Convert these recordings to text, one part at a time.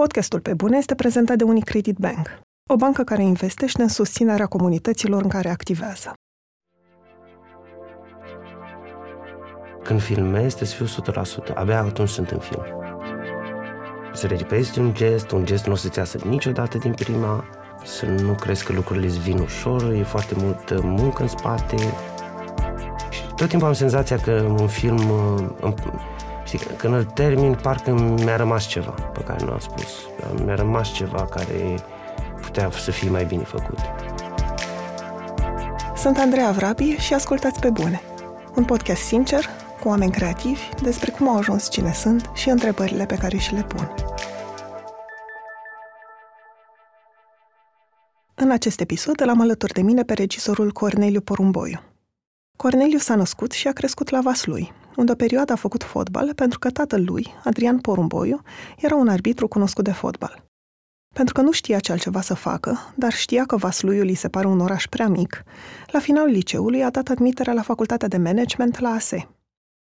Podcastul Pe Bune este prezentat de Unicredit Bank, o bancă care investește în susținerea comunităților în care activează. Când filmez, trebuie să fiu 100%. Abia atunci sunt în film. Să repezi un gest, un gest nu o să-ți iasă niciodată din prima, să nu crezi că lucrurile îți vin ușor, e foarte multă muncă în spate. Și tot timpul am senzația că un film, știi, când îl termin, parcă mi-a rămas ceva pe care nu am spus. Mi-a rămas ceva care putea să fie mai bine făcut. Sunt Andreea Vrabie și ascultați pe bune. Un podcast sincer, cu oameni creativi, despre cum au ajuns cine sunt și întrebările pe care și le pun. În acest episod îl am alături de mine pe regizorul Corneliu Porumboiu. Corneliu s-a născut și a crescut la Vaslui, unde o perioadă a făcut fotbal pentru că tatăl lui, Adrian Porumboiu, era un arbitru cunoscut de fotbal. Pentru că nu știa ce altceva să facă, dar știa că Vasluiul îi se pare un oraș prea mic, la finalul liceului a dat admiterea la facultatea de management la ASE.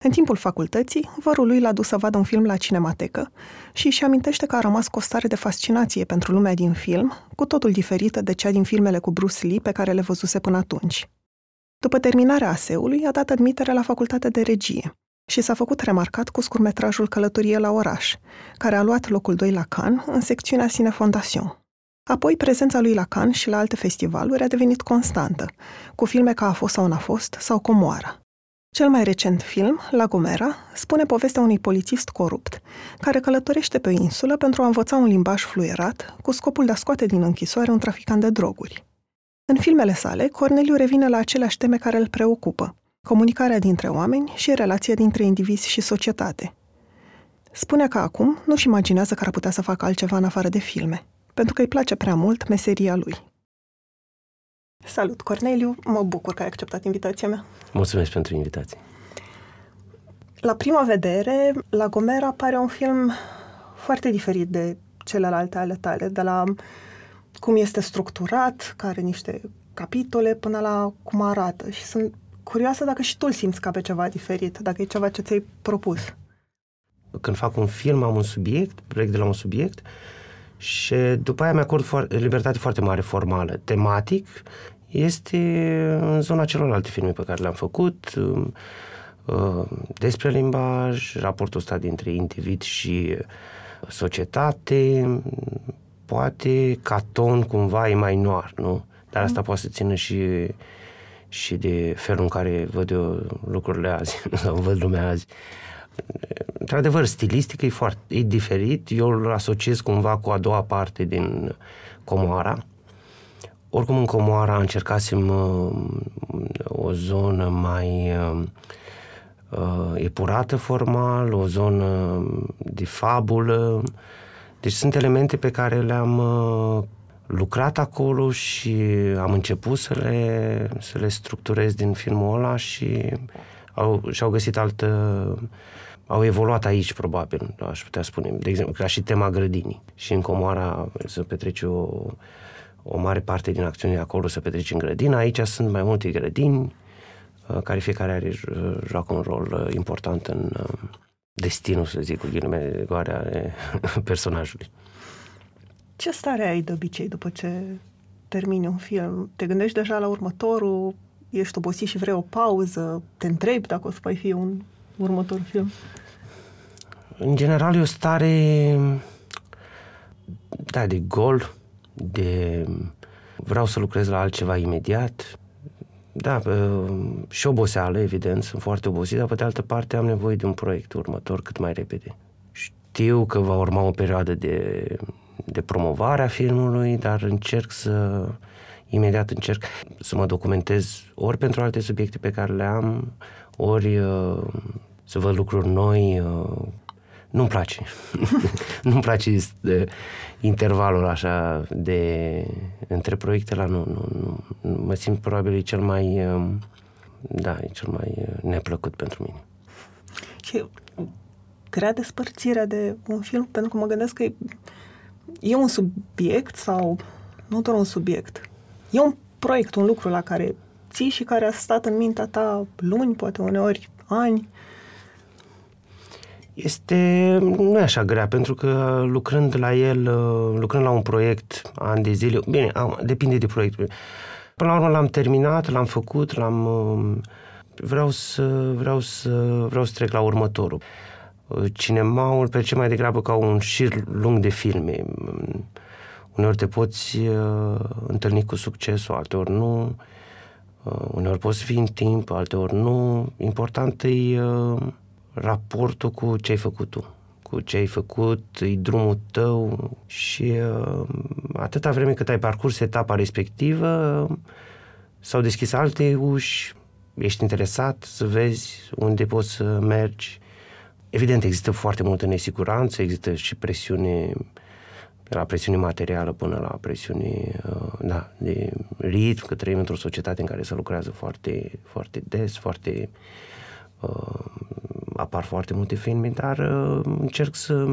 În timpul facultății, vărul lui l-a dus să vadă un film la cinematecă și își amintește că a rămas cu o stare de fascinație pentru lumea din film, cu totul diferită de cea din filmele cu Bruce Lee pe care le văzuse până atunci. După terminarea ASE-ului, a dat admitere la facultatea de regie și s-a făcut remarcat cu scurmetrajul Călătorie la oraș, care a luat locul 2 la Cannes în secțiunea Cine Fondation. Apoi, prezența lui la Cannes și la alte festivaluri a devenit constantă, cu filme ca A fost sau n-a fost sau Comoara. Cel mai recent film, La Gomera, spune povestea unui polițist corupt, care călătorește pe o insulă pentru a învăța un limbaj fluierat, cu scopul de a scoate din închisoare un traficant de droguri. În filmele sale, Corneliu revine la aceleași teme care îl preocupă, comunicarea dintre oameni și relația dintre indivizi și societate. Spune că acum nu-și imaginează că ar putea să facă altceva în afară de filme, pentru că îi place prea mult meseria lui. Salut, Corneliu! Mă bucur că ai acceptat invitația mea. Mulțumesc pentru invitație. La prima vedere, La Gomera pare un film foarte diferit de celelalte ale tale, de la cum este structurat, care niște capitole, până la cum arată. Și sunt curioasă dacă și tu îl simți ca pe ceva diferit, dacă e ceva ce ți-ai propus. Când fac un film, am un subiect, plec de la un subiect și după aia mi-acord foarte, libertate foarte mare formală. Tematic este în zona celorlalte filme pe care le-am făcut, um, uh, despre limbaj, raportul ăsta dintre individ și societate, poate ca ton cumva e mai noir, nu? Dar asta mm. poate să țină și și de felul în care văd eu lucrurile azi, sau văd lumea azi. Într-adevăr, stilistic e, foarte, e diferit. Eu îl asociez cumva cu a doua parte din Comoara. Oricum, în Comoara încercasem uh, o zonă mai uh, uh, epurată formal, o zonă de fabulă. Deci sunt elemente pe care le-am uh, lucrat acolo și am început să le, să le structurez din filmul ăla și au, și-au găsit altă... Au evoluat aici, probabil, aș putea spune. De exemplu, ca și tema grădinii. Și în Comoara să petrece o, o mare parte din acțiunile acolo să petrece în grădină. Aici sunt mai multe grădini, uh, care fiecare are, joacă un rol uh, important în uh, destinul, să zic, cu ghilimele de goare ale personajului. Ce stare ai de obicei după ce termini un film? Te gândești deja la următorul? Ești obosit și vrei o pauză? Te întrebi dacă o să mai fie un următor film? În general e o stare da, de gol, de vreau să lucrez la altceva imediat. Da, și oboseală, evident, sunt foarte obosit, dar pe de altă parte am nevoie de un proiect următor cât mai repede. Știu că va urma o perioadă de de promovare a filmului, dar încerc să, imediat încerc să mă documentez ori pentru alte subiecte pe care le am, ori uh, să văd lucruri noi. Uh, nu-mi place. nu-mi place de intervalul așa de între proiecte la nu, nu, nu. Mă simt probabil cel mai uh, da, e cel mai uh, neplăcut pentru mine. Și grea despărțirea de un film, pentru că mă gândesc că e e un subiect sau nu doar un subiect, e un proiect, un lucru la care ții și care a stat în mintea ta luni, poate uneori ani. Este, nu e așa grea, pentru că lucrând la el, uh, lucrând la un proiect ani de zile, bine, depinde de proiect. Până la urmă l-am terminat, l-am făcut, l-am... Uh, vreau să, vreau să, vreau să trec la următorul. Uh, cinemaul percep mai degrabă ca un șir lung de filme. Uneori te poți uh, întâlni cu succesul, alteori nu. Uh, uneori poți fi în timp, alteori nu. Important e uh, raportul cu ce ai făcut tu cu ce ai făcut, e drumul tău și uh, atâta vreme cât ai parcurs etapa respectivă, s-au deschis alte uși, ești interesat să vezi unde poți să mergi. Evident, există foarte multă nesiguranță, există și presiune de la presiune materială până la presiune uh, da, de ritm, că trăim într-o societate în care se lucrează foarte, foarte des, foarte uh, apar foarte multe filme, dar uh, încerc să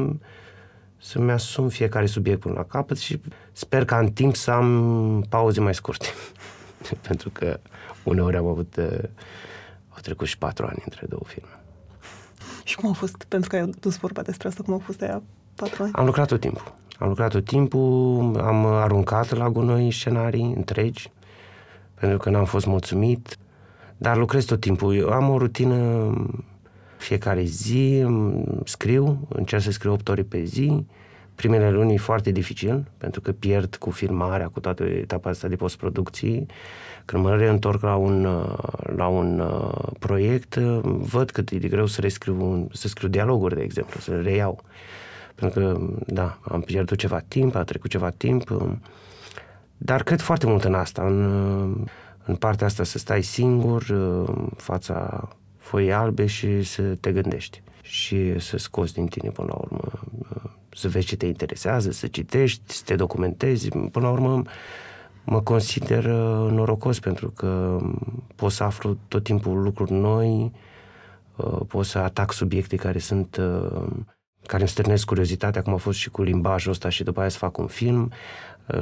să-mi asum fiecare subiect până la capăt și sper ca în timp să am pauze mai scurte. Pentru că uneori am avut, uh, au trecut și patru ani între două filme. Și cum a fost, pentru că ai dus vorba despre asta, cum a fost aia patru ani? Am lucrat tot timpul. Am lucrat tot timpul, am aruncat la gunoi scenarii întregi, pentru că n-am fost mulțumit, dar lucrez tot timpul. Eu am o rutină fiecare zi, scriu, încerc să scriu 8 ore pe zi. Primele luni e foarte dificil, pentru că pierd cu filmarea, cu toată etapa asta de postproducție. Când mă reîntorc la un, la un uh, proiect, văd cât e de greu să, rescriu, să scriu dialoguri, de exemplu, să le reiau. Pentru că, da, am pierdut ceva timp, a trecut ceva timp, um, dar cred foarte mult în asta, în, uh, în partea asta să stai singur, uh, în fața foii albe și să te gândești și să scoți din tine până la urmă, uh, să vezi ce te interesează, să citești, să te documentezi. Până la urmă, mă consider norocos pentru că pot să aflu tot timpul lucruri noi, pot să atac subiecte care sunt care îmi stârnesc curiozitatea, cum a fost și cu limbajul ăsta și după aia să fac un film.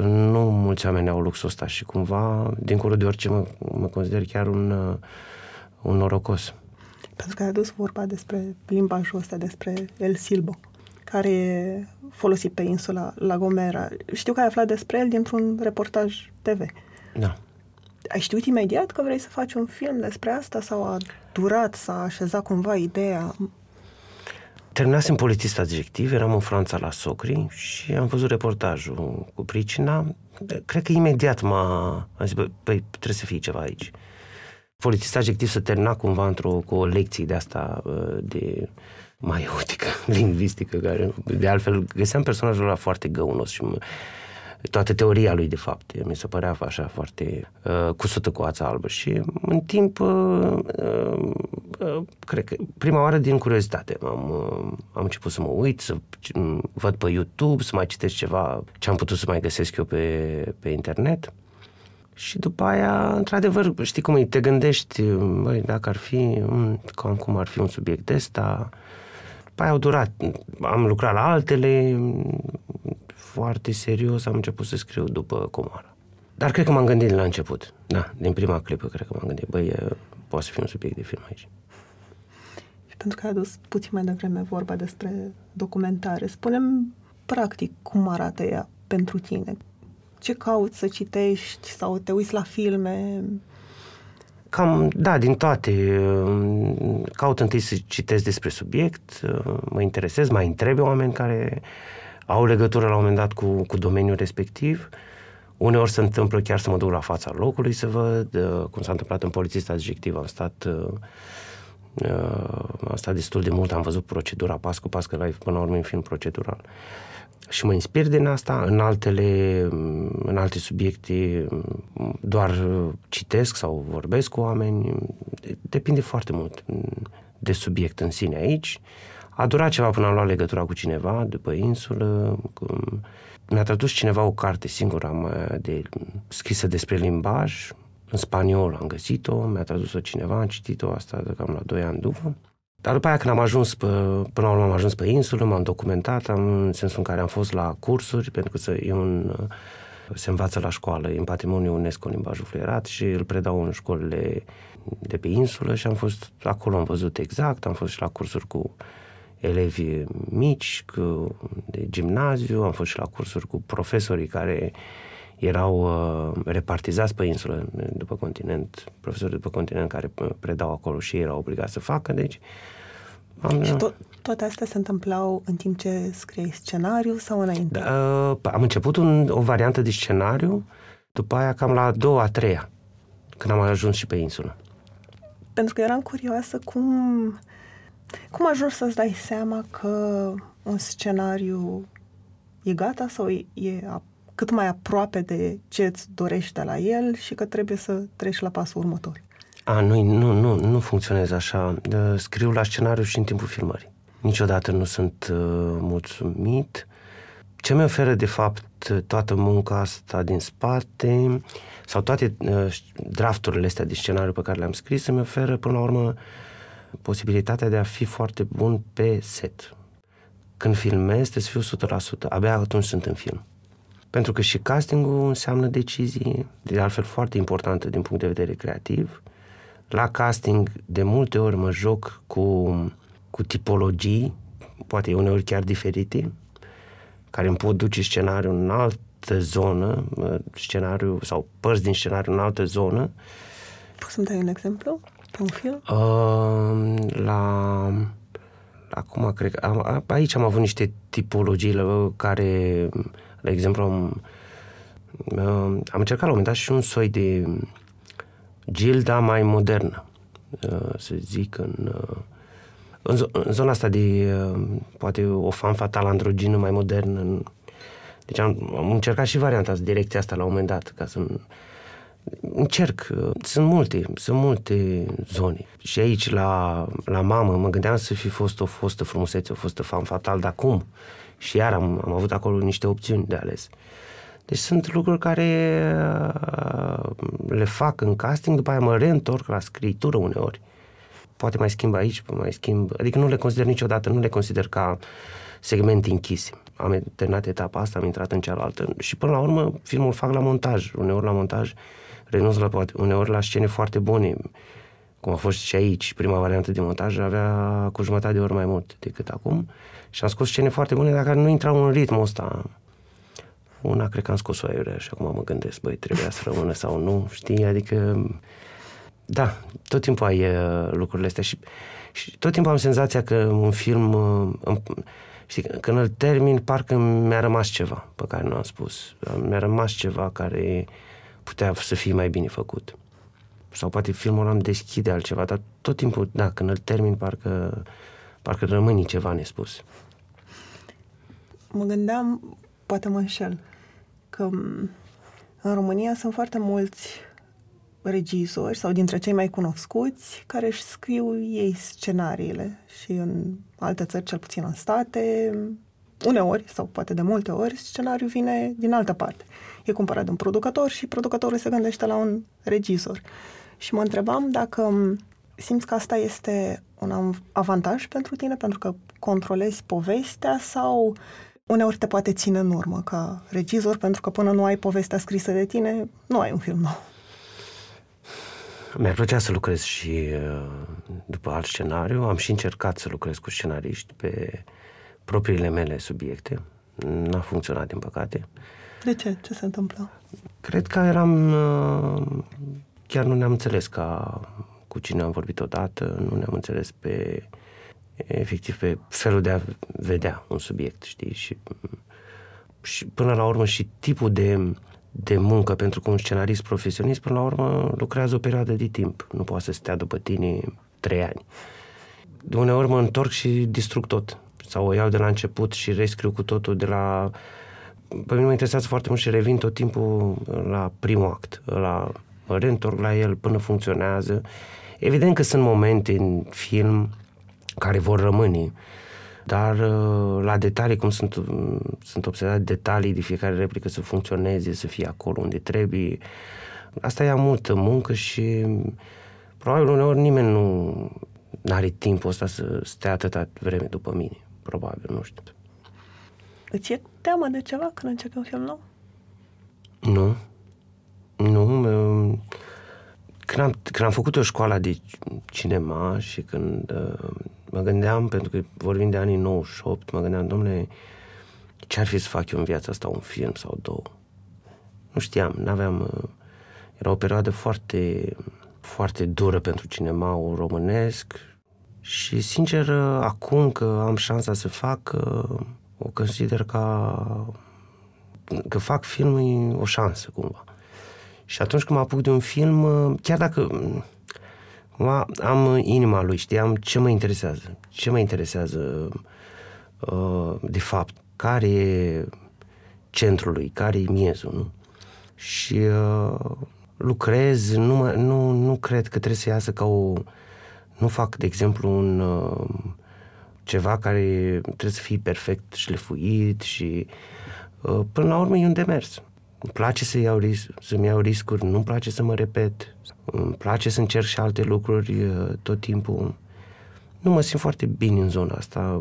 Nu mulți oameni au luxul ăsta și cumva, dincolo de orice, mă, mă consider chiar un, uh, un norocos. Pentru că ai adus vorba despre limbajul ăsta, despre El Silbo, care e folosit pe insula La Gomera. Știu că ai aflat despre el dintr-un reportaj TV. Da. Ai știut imediat că vrei să faci un film despre asta sau a durat, să a așezat cumva ideea? Terminasem polițist adjectiv, eram în Franța la Socri și am văzut reportajul cu pricina. Cred că imediat m-a... Am zis, băi, trebuie să fie ceva aici. Polițist adjectiv să termina cumva într-o cu o lecție de asta de maiotică, lingvistică, care de altfel găseam personajul ăla foarte găunos și mă, toată teoria lui, de fapt. Mi se părea așa foarte uh, cusută cu ața albă și în timp, uh, uh, cred că prima oară din curiozitate am, uh, am început să mă uit, să văd pe YouTube, să mai citesc ceva ce am putut să mai găsesc eu pe, pe internet. Și după aia, într-adevăr, știi cum e, te gândești, băi, dacă ar fi, cam cum ar fi un subiect ăsta, după aia au durat, am lucrat la altele, foarte serios am început să scriu după Comoara. Dar cred că m-am gândit la început. Da, din prima clipă cred că m-am gândit, băi, poate să fie un subiect de film aici. Și pentru că ai adus puțin mai devreme vorba despre documentare, spunem practic cum arată ea pentru tine. Ce cauți să citești sau te uiți la filme? Cam, da, din toate. Caut întâi să citesc despre subiect, mă interesez, mai întreb oameni care au legătură la un moment dat cu, cu domeniul respectiv. Uneori se întâmplă chiar să mă duc la fața locului să văd, uh, cum s-a întâmplat în polițist adjectiv, am stat uh, uh, am stat destul de mult, am văzut procedura pas cu pas, că la până la urmă un film procedural. Și mă inspir din asta, în altele, în alte subiecte doar citesc sau vorbesc cu oameni, depinde foarte mult de subiect în sine aici. A durat ceva până am luat legătura cu cineva de pe insulă. Cu... Mi-a tradus cineva o carte singură am, de, scrisă despre limbaj. În spaniol am găsit-o, mi-a tradus-o cineva, am citit-o asta de cam la 2 ani după. Dar după aia când am ajuns pe, până la urmă am ajuns pe insulă, m-am documentat, am, în sensul în care am fost la cursuri, pentru că să, e un, se învață la școală, e în patrimoniu UNESCO limbajul fluierat și îl predau în școlile de pe insulă și am fost acolo, am văzut exact, am fost și la cursuri cu elevi mici, cu, de gimnaziu, am fost și la cursuri cu profesorii care erau uh, repartizați pe insulă, după continent, profesori după continent care predau acolo și ei erau obligați să facă, deci am, și tot, toate astea se întâmplau în timp ce scriei scenariu sau înainte? Da, uh, am început un, o variantă de scenariu, după aia cam la a doua, a treia, când am ajuns și pe insulă. Pentru că eram curioasă cum, cum ajungi să-ți dai seama că un scenariu e gata sau e, e cât mai aproape de ce îți dorești de la el și că trebuie să treci la pasul următor. A, nu, nu, nu, nu funcționează așa. Scriu la scenariu și în timpul filmării. Niciodată nu sunt uh, mulțumit. Ce mi oferă, de fapt, toată munca asta din spate sau toate uh, drafturile astea de scenariu pe care le-am scris îmi oferă, până la urmă, posibilitatea de a fi foarte bun pe set. Când filmez, trebuie să fiu 100%. Abia atunci sunt în film. Pentru că și castingul înseamnă decizii, de altfel foarte importantă din punct de vedere creativ. La casting, de multe ori mă joc cu, cu tipologii, poate uneori chiar diferite, care îmi pot duce scenariul în altă zonă, scenariu sau părți din scenariu în altă zonă. Poți să-mi dai un exemplu pe un film? Uh, la acum cred că am, aici am avut niște tipologii care de exemplu, am, am încercat la un moment dat și un soi de gilda mai modernă, uh, să zic, în, uh, în, în zona asta de uh, poate o fan fatal androgină mai modernă. Deci am, am încercat și varianta asta, direcția asta la un moment dat, ca să încerc. Sunt multe, sunt multe zone. Și aici, la, la mamă, mă gândeam să fi fost o fostă frumusețe, o fostă fan fatal, dar cum? Și iar am, am avut acolo niște opțiuni de ales. Deci sunt lucruri care uh, le fac în casting, după aia mă reîntorc la scritură uneori. Poate mai schimb aici, mai schimb. Adică nu le consider niciodată, nu le consider ca segmente închise. Am terminat etapa asta, am intrat în cealaltă. Și până la urmă, filmul fac la montaj. Uneori la montaj renunț la poate, uneori la scene foarte bune. Cum a fost și aici, prima variantă de montaj avea cu jumătate de ori mai mult decât acum. Și am scos scene foarte bune, dar care nu intrau în ritmul ăsta. Una, cred că am scos-o aiurea și acum mă gândesc, băi, trebuia să rămână sau nu, știi? Adică, da, tot timpul ai uh, lucrurile astea și, și tot timpul am senzația că un film, uh, știi, când îl termin, parcă mi-a rămas ceva pe care nu am spus. Mi-a rămas ceva care putea să fie mai bine făcut. Sau poate filmul am deschide altceva, dar tot timpul, da, când îl termin, parcă, parcă rămâne ceva nespus mă gândeam, poate mă înșel, că în România sunt foarte mulți regizori sau dintre cei mai cunoscuți care își scriu ei scenariile și în alte țări, cel puțin în state, uneori sau poate de multe ori, scenariul vine din altă parte. E cumpărat de un producător și producătorul se gândește la un regizor. Și mă întrebam dacă simți că asta este un avantaj pentru tine, pentru că controlezi povestea sau uneori te poate ține în urmă ca regizor, pentru că până nu ai povestea scrisă de tine, nu ai un film nou. Mi-ar plăcea să lucrez și uh, după alt scenariu. Am și încercat să lucrez cu scenariști pe propriile mele subiecte. N-a funcționat, din păcate. De ce? Ce se întâmplă? Cred că eram... Uh, chiar nu ne-am înțeles ca cu cine am vorbit odată, nu ne-am înțeles pe efectiv pe felul de a vedea un subiect, știi? Și, și până la urmă și tipul de, de muncă, pentru că un scenarist profesionist, până la urmă, lucrează o perioadă de timp. Nu poate să stea după tine trei ani. De uneori mă întorc și distrug tot. Sau o iau de la început și rescriu cu totul de la... Pe mine mă interesează foarte mult și revin tot timpul la primul act. La, mă reîntorc la el până funcționează. Evident că sunt momente în film care vor rămâne. Dar uh, la detalii, cum sunt, sunt obsedate detalii de fiecare replică să funcționeze, să fie acolo unde trebuie, asta ia multă muncă și probabil uneori nimeni nu are timpul ăsta să stea atâta vreme după mine. Probabil, nu știu. Îți e teamă de ceva când începe un film nou? Nu. Nu. Când am, când am făcut o școală de cinema și când uh, Mă gândeam, pentru că vorbim de anii 98, mă gândeam, domnule, ce ar fi să fac eu în viața asta, un film sau două? Nu știam, n-aveam... Uh, era o perioadă foarte, foarte dură pentru cinema românesc și, sincer, uh, acum că am șansa să fac, uh, o consider ca că fac film e o șansă, cumva. Și atunci când mă apuc de un film, chiar dacă cumva am inima lui, știam ce mă interesează, ce mă interesează de fapt, care e centrul lui, care e miezul, nu? Și uh, lucrez, nu, mă, nu, nu cred că trebuie să iasă ca o... Nu fac, de exemplu, un uh, ceva care trebuie să fie perfect șlefuit și uh, până la urmă e un demers. Îmi place să iau ris- să-mi iau riscuri, nu-mi place să mă repet, îmi place să încerc și alte lucruri uh, tot timpul. Nu mă simt foarte bine în zona asta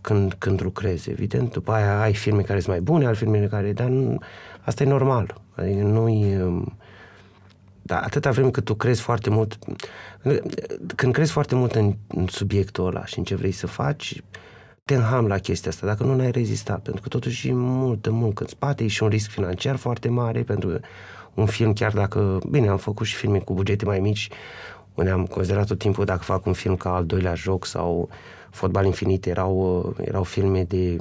când, când lucrezi, evident. După aia ai firme care sunt mai bune, ai firme care... Dar nu, asta e normal. Adică nu-i... Um, dar atâta vreme cât tu crezi foarte mult... Când crezi foarte mult în, în subiectul ăla și în ce vrei să faci, te înham la chestia asta, dacă nu n-ai rezistat, pentru că totuși e multă muncă în spate, e și un risc financiar foarte mare, pentru că un film, chiar dacă, bine, am făcut și filme cu bugete mai mici, unde am considerat tot timpul dacă fac un film ca al doilea joc sau Fotbal Infinit erau, erau filme de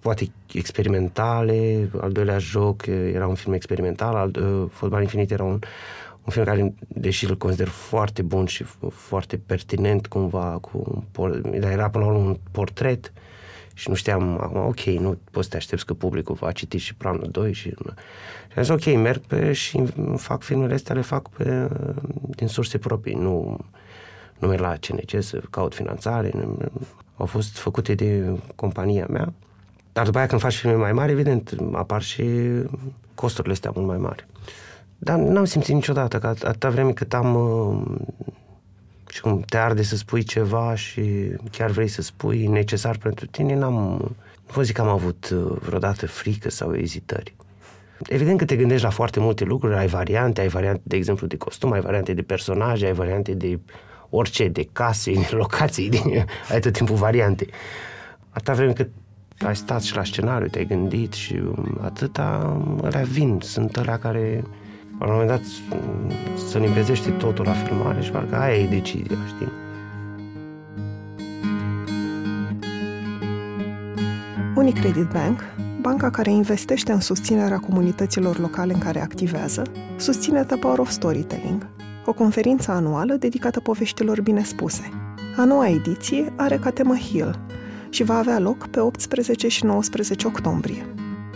poate experimentale, al doilea joc era un film experimental, al, uh, Fotbal Infinit era un, un film care, deși îl consider foarte bun și foarte pertinent cumva, cu, dar era până la urmă un portret și nu știam acum, ok, nu poți să te aștepți că publicul va citi și planul 2 și, și am zis, ok, merg pe și fac filmele astea, le fac pe, din surse proprii, nu nu merg la CNC să caut finanțare, au fost făcute de compania mea, dar după aia când faci filme mai mari, evident, apar și costurile astea mult mai mari. Dar n-am simțit niciodată că atâta vreme cât am uh, și cum te arde să spui ceva și chiar vrei să spui necesar pentru tine, n-am, nu vă zic că am avut uh, vreodată frică sau ezitări. Evident că te gândești la foarte multe lucruri, ai variante, ai variante, de exemplu, de costum, ai variante de personaje, ai variante de orice, de case, de locații, de, ai tot timpul variante. Atâta vreme cât ai stat și la scenariu, te-ai gândit și um, atâta, alea vin, sunt alea care la un moment dat să limpezește totul la filmare și parcă aia e decizia, știi? Unicredit Bank, banca care investește în susținerea comunităților locale în care activează, susține The Power of Storytelling – o conferință anuală dedicată poveștilor bine spuse. A noua ediție are ca temă Hill și va avea loc pe 18 și 19 octombrie.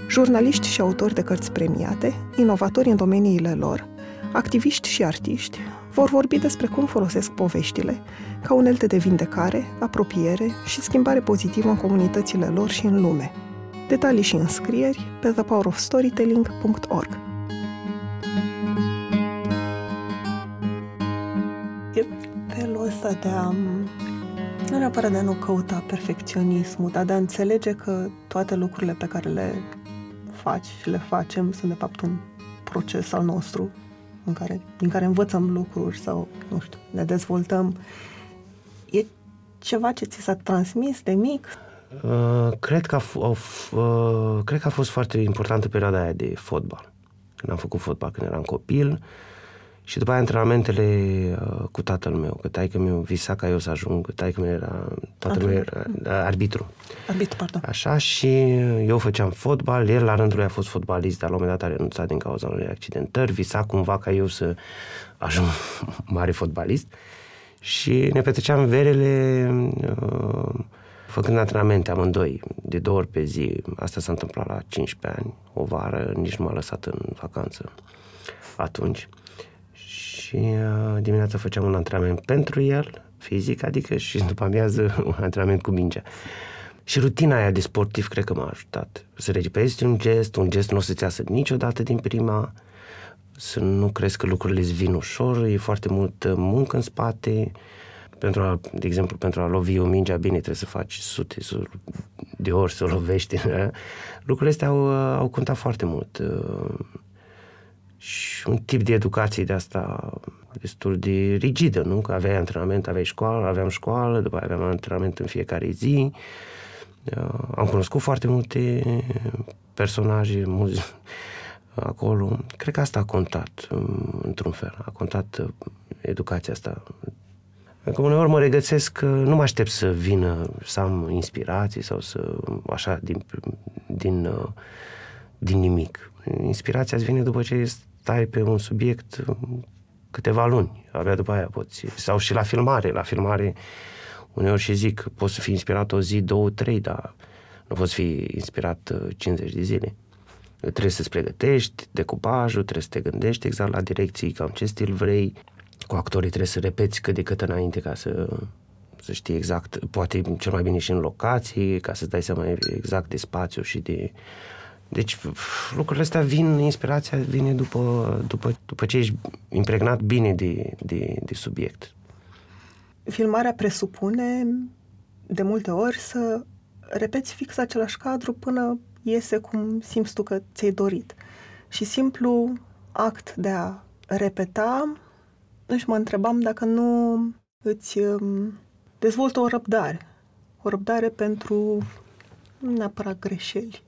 Jurnaliști și autori de cărți premiate, inovatori în domeniile lor, activiști și artiști vor vorbi despre cum folosesc poveștile ca unelte de vindecare, apropiere și schimbare pozitivă în comunitățile lor și în lume. Detalii și înscrieri pe thepowerofstorytelling.org. felul ăsta de a nu neapărat de a nu căuta perfecționismul, dar de a înțelege că toate lucrurile pe care le faci și le facem sunt de fapt un proces al nostru în care, din care învățăm lucruri sau, nu știu, ne dezvoltăm. E ceva ce ți s-a transmis de mic? Uh, cred, că a f- uh, cred că a fost foarte importantă perioada aia de fotbal. Când am făcut fotbal când eram copil, uh, și după aia antrenamentele uh, cu tatăl meu, că taică meu visa ca eu să ajung, că taică meu era, tatăl meu era uh, arbitru. Arbitru, pardon. Așa și eu făceam fotbal, el la rândul lui a fost fotbalist, dar la un moment dat a renunțat din cauza unei accidentări, visa cumva ca eu să ajung mare fotbalist și ne petreceam verele uh, făcând antrenamente amândoi, de două ori pe zi. Asta s-a întâmplat la 15 ani, o vară, nici nu m-a lăsat în vacanță atunci și uh, dimineața făceam un antrenament pentru el, fizic, adică și după amiază un antrenament cu mingea. Și rutina aia de sportiv cred că m-a ajutat. Să regiprezi un gest, un gest nu o să-ți iasă niciodată din prima, să nu crezi că lucrurile îți vin ușor, e foarte multă muncă în spate. Pentru a, de exemplu, pentru a lovi o mingea bine trebuie să faci sute de ori să o lovești. Lucrurile astea au, au contat foarte mult. Și un tip de educație de asta destul de rigidă, nu? Că aveai antrenament, aveai școală, aveam școală, după aia aveam antrenament în fiecare zi. Uh, am cunoscut foarte multe personaje, mulți acolo. Cred că asta a contat, um, într-un fel. A contat uh, educația asta. Că uneori mă regăsesc că nu mă aștept să vină, să am inspirații sau să, așa, din, din, uh, din nimic. Inspirația îți vine după ce stai pe un subiect um, câteva luni, abia după aia poți. Sau și la filmare. La filmare, uneori și zic, poți să fii inspirat o zi, două, trei, dar nu poți fi inspirat 50 uh, de zile. Trebuie să-ți pregătești decupajul, trebuie să te gândești exact la direcții, cam ce stil vrei. Cu actorii trebuie să repeți cât de cât înainte ca să, să știi exact, poate cel mai bine și în locații, ca să-ți dai seama exact de spațiu și de deci lucrurile astea vin, inspirația vine după, după, după ce ești impregnat bine de, de, de subiect. Filmarea presupune de multe ori să repeți fix același cadru până iese cum simți tu că ți-ai dorit. Și simplu act de a repeta, și mă întrebam dacă nu îți um, dezvoltă o răbdare. O răbdare pentru neapărat greșeli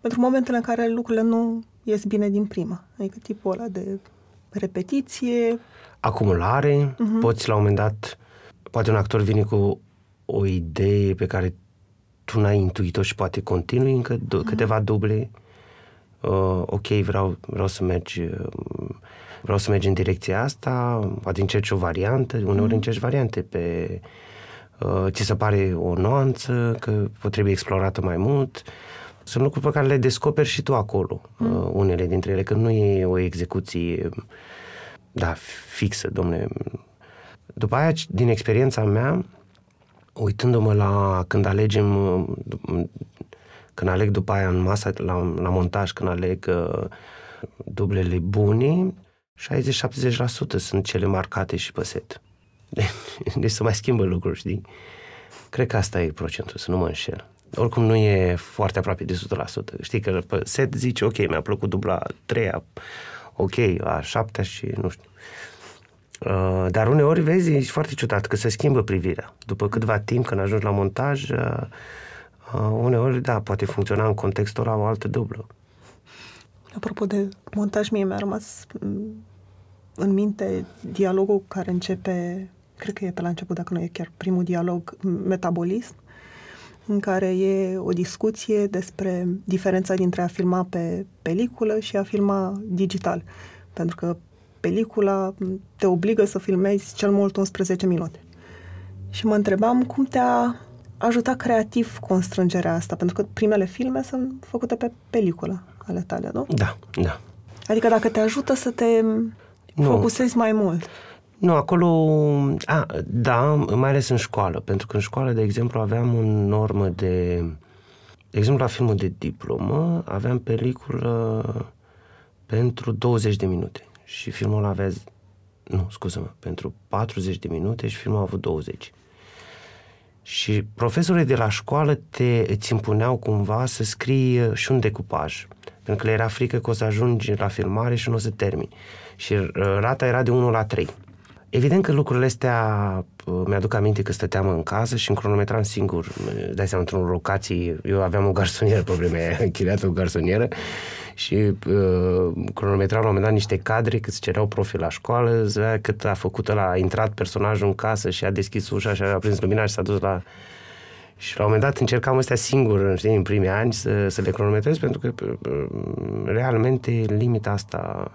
pentru momentele în care lucrurile nu ies bine din prima. Adică tipul ăla de repetiție. Acumulare. Uh-huh. Poți la un moment dat, poate un actor vine cu o idee pe care tu n-ai intuit-o și poate continui încă do- uh-huh. câteva duble. Uh, ok, vreau, vreau să mergi uh, vreau să mergi în direcția asta, poate încerci o variantă, uneori uh-huh. încerci variante pe uh, ți se pare o nuanță, că trebuie explorată mai mult. Uh, sunt lucruri pe care le descoperi și tu acolo, mm. uh, unele dintre ele, că nu e o execuție, da, fixă, domne. După aia, din experiența mea, uitându-mă la când alegem, uh, când aleg după aia în masă, la, la montaj, când aleg uh, dublele bune, 60-70% sunt cele marcate și pe set. Deci să mai schimbă lucruri, știi? Cred că asta e procentul, să nu mă înșel oricum nu e foarte aproape de 100%. Știi că pe set zici, ok, mi-a plăcut dubla treia, ok, a șaptea și nu știu. Uh, dar uneori vezi, e foarte ciudat că se schimbă privirea. După câtva timp, când ajungi la montaj, uh, uh, uneori, da, poate funcționa în contextul ăla o altă dublă. Apropo de montaj, mie mi-a rămas mm, în minte dialogul care începe, cred că e pe la început, dacă nu e chiar primul dialog, metabolism, în care e o discuție despre diferența dintre a filma pe peliculă și a filma digital. Pentru că pelicula te obligă să filmezi cel mult 11 minute. Și mă întrebam cum te-a ajutat creativ constrângerea asta, pentru că primele filme sunt făcute pe peliculă ale tale, nu? Da, da. Adică dacă te ajută să te nu. focusezi mai mult. Nu, acolo, a, da, mai ales în școală, pentru că în școală, de exemplu, aveam o normă de, de exemplu, la filmul de diplomă, aveam peliculă pentru 20 de minute și filmul avea, nu, scuză-mă, pentru 40 de minute și filmul a avut 20. Și profesorii de la școală te, îți impuneau cumva să scrii și un decupaj, pentru că le era frică că o să ajungi la filmare și nu o să termini. Și uh, rata era de 1 la 3. Evident că lucrurile astea uh, mi-aduc aminte că stăteam în casă și în cronometram singur. Dai seama, într-o locație, eu aveam o garsonieră, probleme aia, închiriată o garsonieră și uh, cronometram la un moment dat niște cadre cât cereau profil la școală, cât a făcut la a intrat personajul în casă și a deschis ușa și a prins lumina și s-a dus la... Și la un moment dat încercam astea singur, știi, în primii ani să, să le cronometrez pentru că uh, realmente limita asta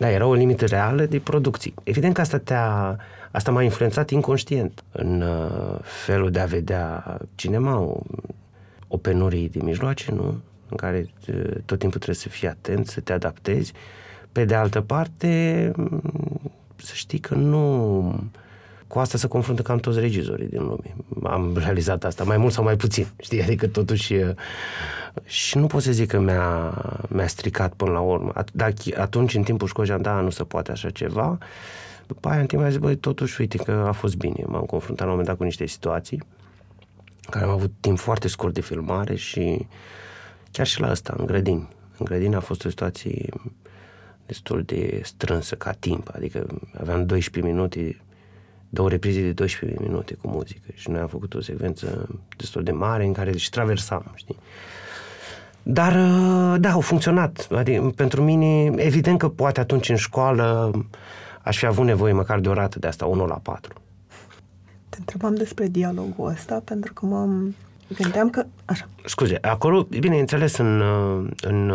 da, era o limită reală de producții. Evident că asta, te-a, asta m-a influențat inconștient în uh, felul de a vedea cinema, o, o penurie de mijloace, nu? În care uh, tot timpul trebuie să fii atent, să te adaptezi. Pe de altă parte, mm, să știi că nu cu asta se confruntă cam toți regizorii din lume. Am realizat asta, mai mult sau mai puțin, știi? Adică totuși... Și nu pot să zic că mi-a, mi-a stricat până la urmă. Dar atunci, în timpul școlii, da, nu se poate așa ceva. După aia, în timp, am zis, băi, totuși, uite că a fost bine. M-am confruntat la un moment dat cu niște situații care am avut timp foarte scurt de filmare și chiar și la asta, în grădini. În grădini a fost o situație destul de strânsă ca timp, adică aveam 12 minute, două reprize de 12 minute cu muzică și noi am făcut o secvență destul de mare în care și traversam, știi? Dar, da, au funcționat. Adică, pentru mine, evident că poate atunci în școală aș fi avut nevoie măcar de o rată de asta, 1 la 4. Te întrebam despre dialogul ăsta, pentru că mă gândeam că... Așa. Scuze, acolo, bineînțeles, în, în,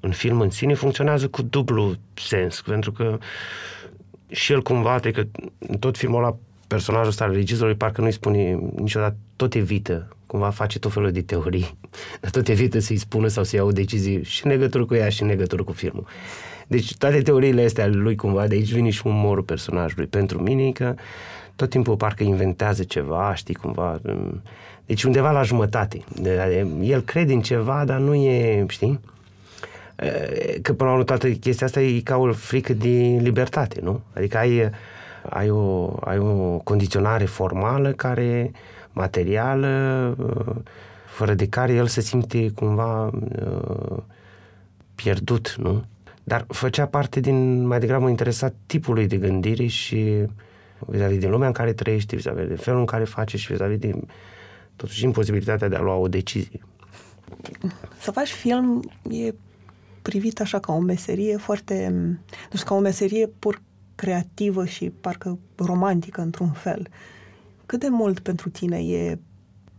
în film în sine funcționează cu dublu sens, pentru că și el cumva, adică în tot filmul ăla, personajul ăsta al regizorului parcă nu-i spune niciodată, tot evită, cumva face tot felul de teorii, dar tot evită să-i spună sau să ia o decizie și în legătură cu ea și în legătură cu filmul. Deci toate teoriile astea ale lui cumva, de aici vine și umorul personajului. Pentru mine că tot timpul parcă inventează ceva, știi, cumva... Deci undeva la jumătate. El crede în ceva, dar nu e, știi? Că până la urmă toată chestia asta e ca o frică de libertate, nu? Adică ai, ai, o, ai o condiționare formală care, materială, fără de care el se simte cumva pierdut, nu? Dar făcea parte din, mai degrabă interesat tipului de gândire și vis-a-vis de lumea în care trăiește, vis-a-vis de felul în care face și vis-a-vis de totuși imposibilitatea de a lua o decizie. Să faci film e privit așa ca o meserie foarte, nu știu, ca o meserie pur creativă și parcă romantică într-un fel. Cât de mult pentru tine e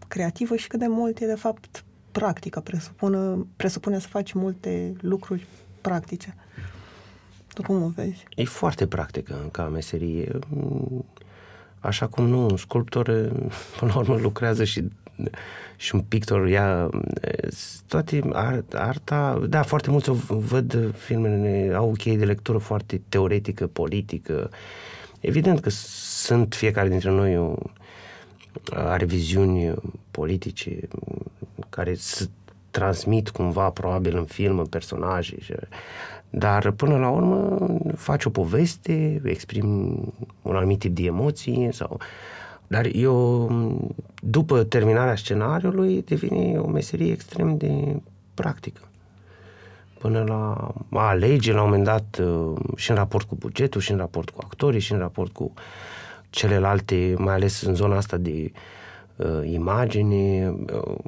creativă și cât de mult e de fapt practică, presupune, presupune să faci multe lucruri practice. Tu cum o vezi? E foarte practică ca meserie. Așa cum nu, un sculptor până la urmă lucrează și și un pictor ia toate arta, da, foarte mulți o văd filmele, au chei de lectură foarte teoretică, politică. Evident că sunt fiecare dintre noi o, are viziuni politice care se transmit cumva probabil în film, în personaje. Dar până la urmă faci o poveste, exprimi un anumit tip de emoții sau... Dar eu, după terminarea scenariului, devine o meserie extrem de practică. Până la a alege, la un moment dat, și în raport cu bugetul, și în raport cu actorii, și în raport cu celelalte, mai ales în zona asta de uh, imagini, uh,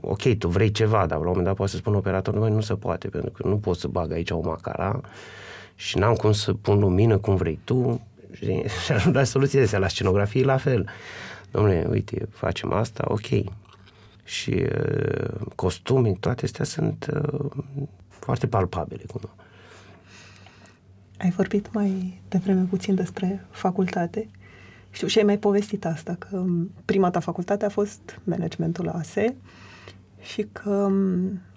ok, tu vrei ceva, dar la un moment dat poate să spun operatorul, nu se poate, pentru că nu pot să bag aici o macara și n-am cum să pun lumină cum vrei tu și, și am dat soluții astea la scenografie la fel. Domnule, uite, facem asta, ok. Și uh, costume, toate astea sunt uh, foarte palpabile. Cum. Ai vorbit mai devreme puțin despre facultate. Știu, și ai mai povestit asta, că prima ta facultate a fost managementul ASE și că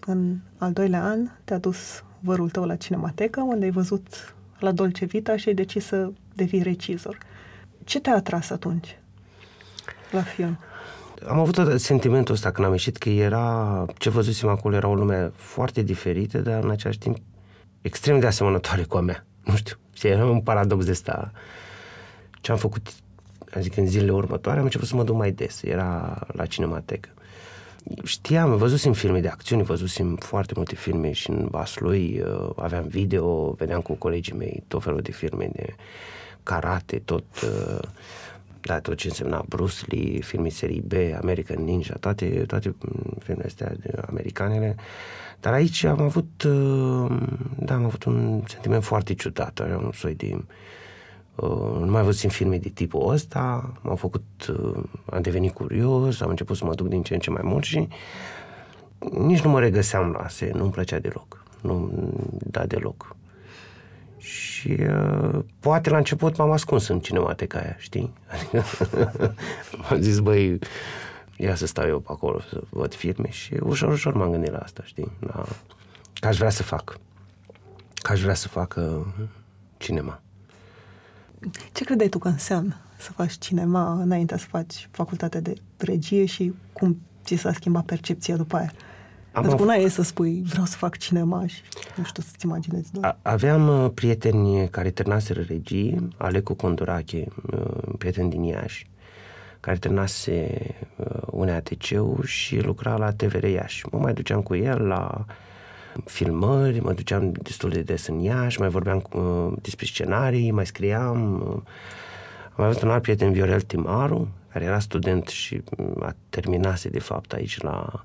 în al doilea an te-a dus vărul tău la Cinemateca, unde ai văzut la Dolce Vita și ai decis să devii regizor. Ce te-a atras atunci la film? Am avut sentimentul ăsta când am ieșit că era, ce văzusem acolo era o lume foarte diferită, dar în același timp extrem de asemănătoare cu a mea. Nu știu, era un paradox de ăsta. Ce am făcut zic, în zilele următoare am început să mă duc mai des. Era la cinematecă. Știam, văzusem filme de acțiune, văzusem foarte multe filme și în Vaslui uh, aveam video, vedeam cu colegii mei tot felul de filme de karate, tot, uh, da, tot ce însemna Bruce Lee, filme serii B, American Ninja, toate, toate filmele astea americanele. Dar aici am avut, uh, da, am avut un sentiment foarte ciudat, un soi de Uh, nu mai văzut filme de tipul ăsta, m-au făcut, uh, am devenit curios, am început să mă duc din ce în ce mai mult și nici nu mă regăseam la ASE, nu-mi plăcea deloc, nu da deloc. Și uh, poate la început m-am ascuns în cinemateca aia, știi? Adică m-am zis, băi, ia să stau eu pe acolo să văd filme și ușor, ușor m-am gândit la asta, știi? La... Că aș vrea să fac. Că aș vrea să fac uh, cinema. Ce credeai tu că înseamnă să faci cinema înainte să faci facultatea de regie și cum ți s-a schimbat percepția după aia? Am Pentru că una e să spui, vreau să fac cinema și nu știu să-ți imaginezi doar. Aveam uh, prieteni care terminaseră regie, Alecu Condurache, uh, prieten din Iași, care terminase uh, un ATC-ul și lucra la TVR Iași. Mă mai duceam cu el la filmări, mă duceam destul de des în Iași, mai vorbeam uh, despre scenarii, mai scriam. Uh, am mai avut un alt prieten, Viorel Timaru, care era student și mm, a terminase de fapt aici la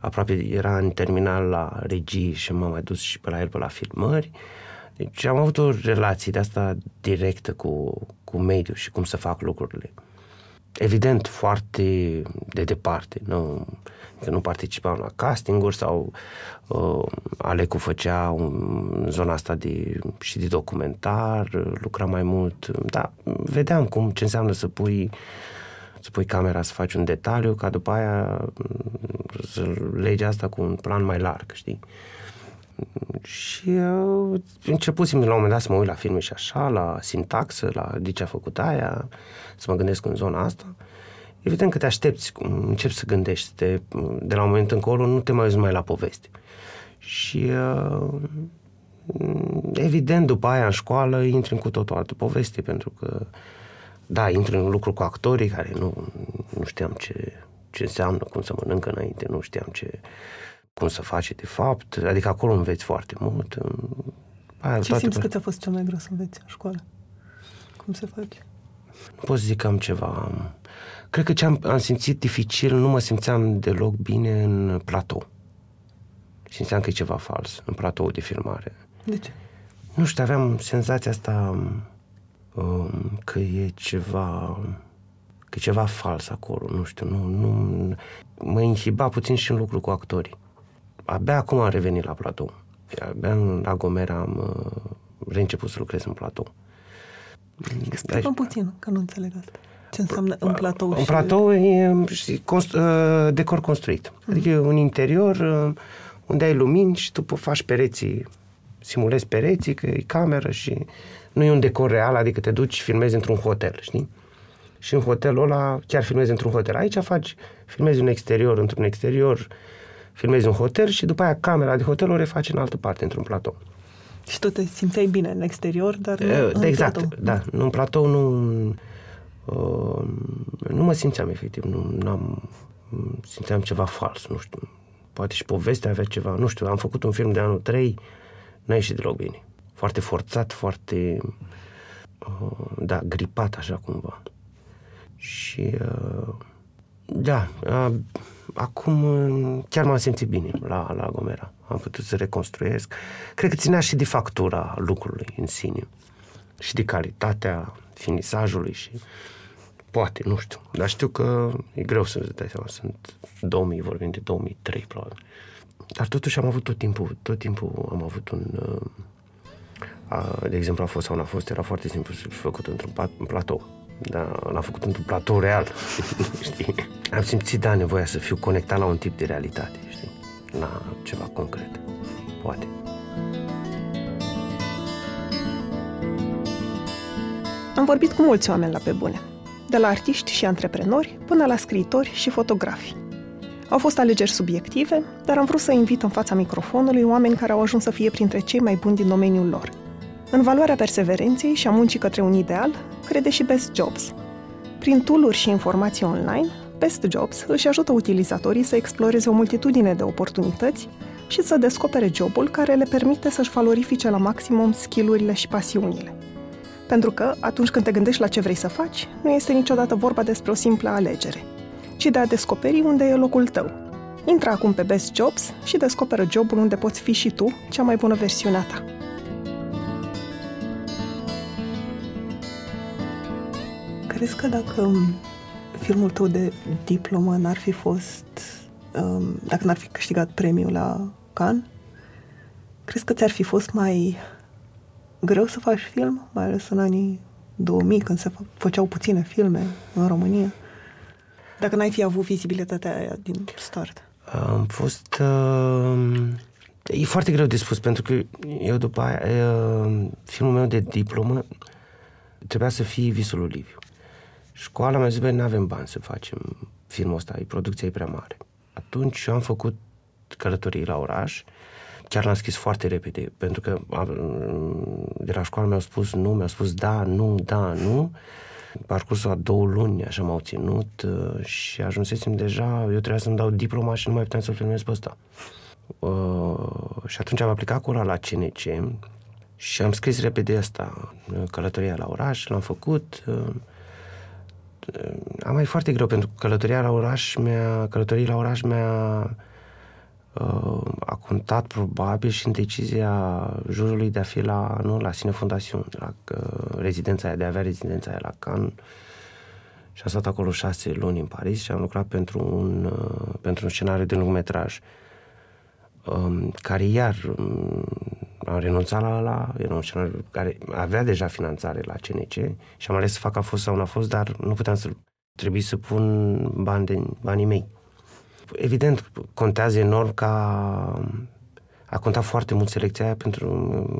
aproape era în terminal la regii și m-am mai dus și pe la el pe la filmări. Deci am avut o relație de asta directă cu, cu mediul și cum să fac lucrurile. Evident, foarte de departe. Nu, că nu participam la castinguri sau uh, Alecu făcea un, zona asta de, și de documentar, lucra mai mult. Da, vedeam cum ce înseamnă să pui să pui camera să faci un detaliu, ca după aia să legi asta cu un plan mai larg, știi? Și uh, începusem la un moment dat să mă uit la filme și așa, la sintaxă, la de ce a făcut aia, să mă gândesc în zona asta. Evident că te aștepți, începi să gândești, te, de la un moment încolo nu te mai uiți mai la poveste. Și uh, evident după aia în școală intri în cu tot o altă poveste, pentru că da, intri în lucru cu actorii care nu, nu știam ce, ce înseamnă, cum să mănâncă înainte, nu știam ce, cum să face de fapt, adică acolo înveți foarte mult. Aia, ce simți pe... că ți-a fost cel mai greu să înveți în școală? Cum se face? Nu pot să zic că am ceva. Cred că ce am, am simțit dificil, nu mă simțeam deloc bine în platou. Simțeam că e ceva fals în platou de filmare. De ce? Nu știu, aveam senzația asta um, că e ceva că e ceva fals acolo, nu știu, nu, nu, mă inhiba puțin și în lucru cu actorii. Abia acum am revenit la platou. Abia la Gomera am uh, reînceput să lucrez în platou. Explică puțin, că nu înțeleg asta. Ce înseamnă în platou? În platou e constru- uh, decor construit. Mm. Adică e un interior uh, unde ai lumini și tu faci pereții, simulezi pereții, că e cameră și nu e un decor real, adică te duci, filmezi într-un hotel, știi? Și în hotelul ăla chiar filmezi într-un hotel. Aici faci, filmezi un exterior într-un exterior, filmezi un hotel și după aia camera de hotel o refaci în altă parte, într-un platou. Și tu te simțeai bine în exterior, dar nu e, în Exact, platou. da. În platou nu... Uh, nu mă simțeam efectiv, nu am simțeam ceva fals, nu știu. Poate și povestea avea ceva, nu știu, am făcut un film de anul 3, n-a ieșit deloc bine. Foarte forțat, foarte, uh, da, gripat așa cumva. Și, uh, da, uh, acum uh, chiar m-am simțit bine la, la Gomera. Am putut să reconstruiesc. Cred că ținea și de factura lucrului în sine și de calitatea finisajului și poate, nu știu. Dar știu că e greu să-ți dai seama. Sunt 2000, vorbim de 2003, probabil. Dar totuși am avut tot timpul, tot timpul am avut un... Uh, de exemplu, a fost sau n-a fost, era foarte simplu să fi făcut într-un platou. Dar l-am făcut într-un platou real, știi? Am simțit, da, nevoia să fiu conectat la un tip de realitate, știi? La ceva concret. Poate. Am vorbit cu mulți oameni la pe bune, de la artiști și antreprenori până la scriitori și fotografi. Au fost alegeri subiective, dar am vrut să invit în fața microfonului oameni care au ajuns să fie printre cei mai buni din domeniul lor. În valoarea perseverenței și a muncii către un ideal, crede și Best Jobs. Prin tooluri și informații online, Best Jobs își ajută utilizatorii să exploreze o multitudine de oportunități și să descopere jobul care le permite să-și valorifice la maximum skillurile și pasiunile. Pentru că, atunci când te gândești la ce vrei să faci, nu este niciodată vorba despre o simplă alegere, ci de a descoperi unde e locul tău. Intră acum pe Best Jobs și descoperă jobul unde poți fi și tu cea mai bună versiune a ta. Crezi că dacă filmul tău de diplomă n-ar fi fost, um, dacă n-ar fi câștigat premiul la Cannes, crezi că ți-ar fi fost mai greu să faci film, mai ales în anii 2000, când se făceau puține filme în România? Dacă n-ai fi avut vizibilitatea aia din start. Am fost... Uh, e foarte greu de spus, pentru că eu după aia, uh, filmul meu de diplomă trebuia să fie Visul lui Liviu. Școala mi-a zis, nu avem bani să facem filmul ăsta, e producția e prea mare. Atunci am făcut călătorii la oraș, chiar l-am scris foarte repede, pentru că de la școală mi-au spus nu, mi-au spus da, nu, da, nu. Parcursul a două luni, așa m-au ținut uh, și ajunsesem deja, eu trebuia să-mi dau diploma și nu mai puteam să filmez pe ăsta. Uh, și atunci am aplicat cu ăla la CNC și am scris repede asta, călătoria la oraș, l-am făcut. Am mai foarte greu pentru că călătoria la oraș mea, călătoria la oraș mea a contat probabil și în decizia jurului de a fi la, nu, la Sine Fundațion, la uh, rezidența aia, de a avea rezidența aia la Cannes. Și am stat acolo șase luni în Paris și am lucrat pentru un, uh, pentru un scenariu de lungmetraj um, care iar um, am renunțat la la era un scenariu care avea deja finanțare la CNC și am ales să fac a fost sau nu a fost, dar nu puteam să trebuie să pun bani de, banii mei evident, contează enorm ca a contat foarte mult selecția aia pentru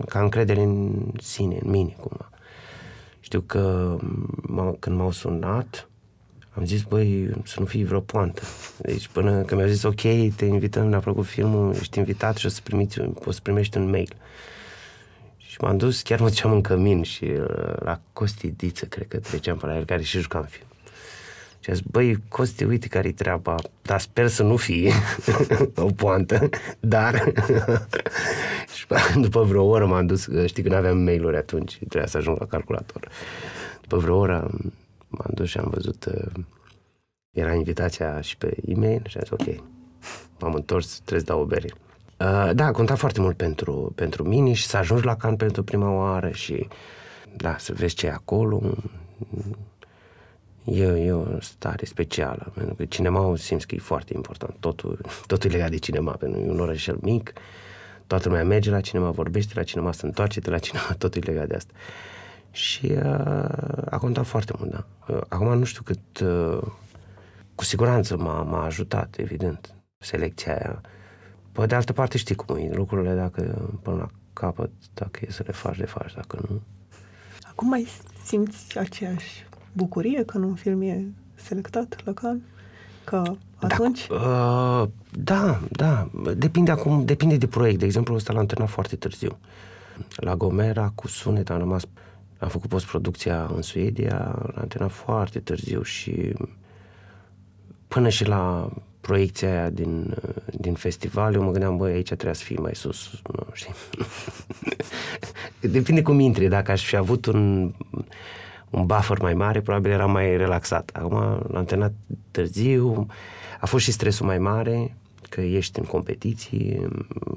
ca încredere în sine, în mine, cumva. Știu că m- când m-au sunat, am zis, băi, să nu fii vreo poantă. Deci până când mi-au zis, ok, te invităm, ne-a plăcut filmul, ești invitat și o să, primiți, o să primești un mail. Și m-am dus, chiar mă duceam în cămin și uh, la Costi Diță, cred că treceam pe la el, care și juca în film. Și a zis, băi, Costi, uite care-i treaba, dar sper să nu fie o poantă, dar și după vreo oră m-am dus, știi că nu aveam mail-uri atunci, trebuia să ajung la calculator. După vreo oră m-am dus și am văzut, uh, era invitația și pe e-mail și am zis, ok, m-am întors, trebuie să dau o bere. Uh, da, a contat foarte mult pentru, pentru mine și să ajungi la can pentru prima oară și da, să vezi ce e acolo, E, e o stare specială, pentru că cinema simți că e foarte important. Totul, totul e legat de cinema, pentru că e un orășel mic, toată lumea merge la cinema, vorbește la cinema, se întoarce de la cinema, totul e legat de asta. Și uh, a contat foarte mult, da. Uh, acum nu știu cât, uh, cu siguranță m-a, m-a ajutat, evident, selecția aia. Pe de altă parte știi cum e, lucrurile dacă până la capăt, dacă e să le faci, le faci, dacă nu. Acum mai simți aceeași bucurie când un film e selectat la Cannes? Ca atunci? Da, uh, da, da. Depinde acum, depinde de proiect. De exemplu, ăsta l-am terminat foarte târziu. La Gomera, cu sunet, am rămas am făcut postproducția în Suedia, l-am terminat foarte târziu și până și la proiecția aia din, din festival, eu mă gândeam, băi, aici trebuie să fii mai sus, nu știi. Depinde cum intri, dacă aș fi avut un un buffer mai mare, probabil era mai relaxat. Acum l-am terminat târziu, a fost și stresul mai mare, că ești în competiții,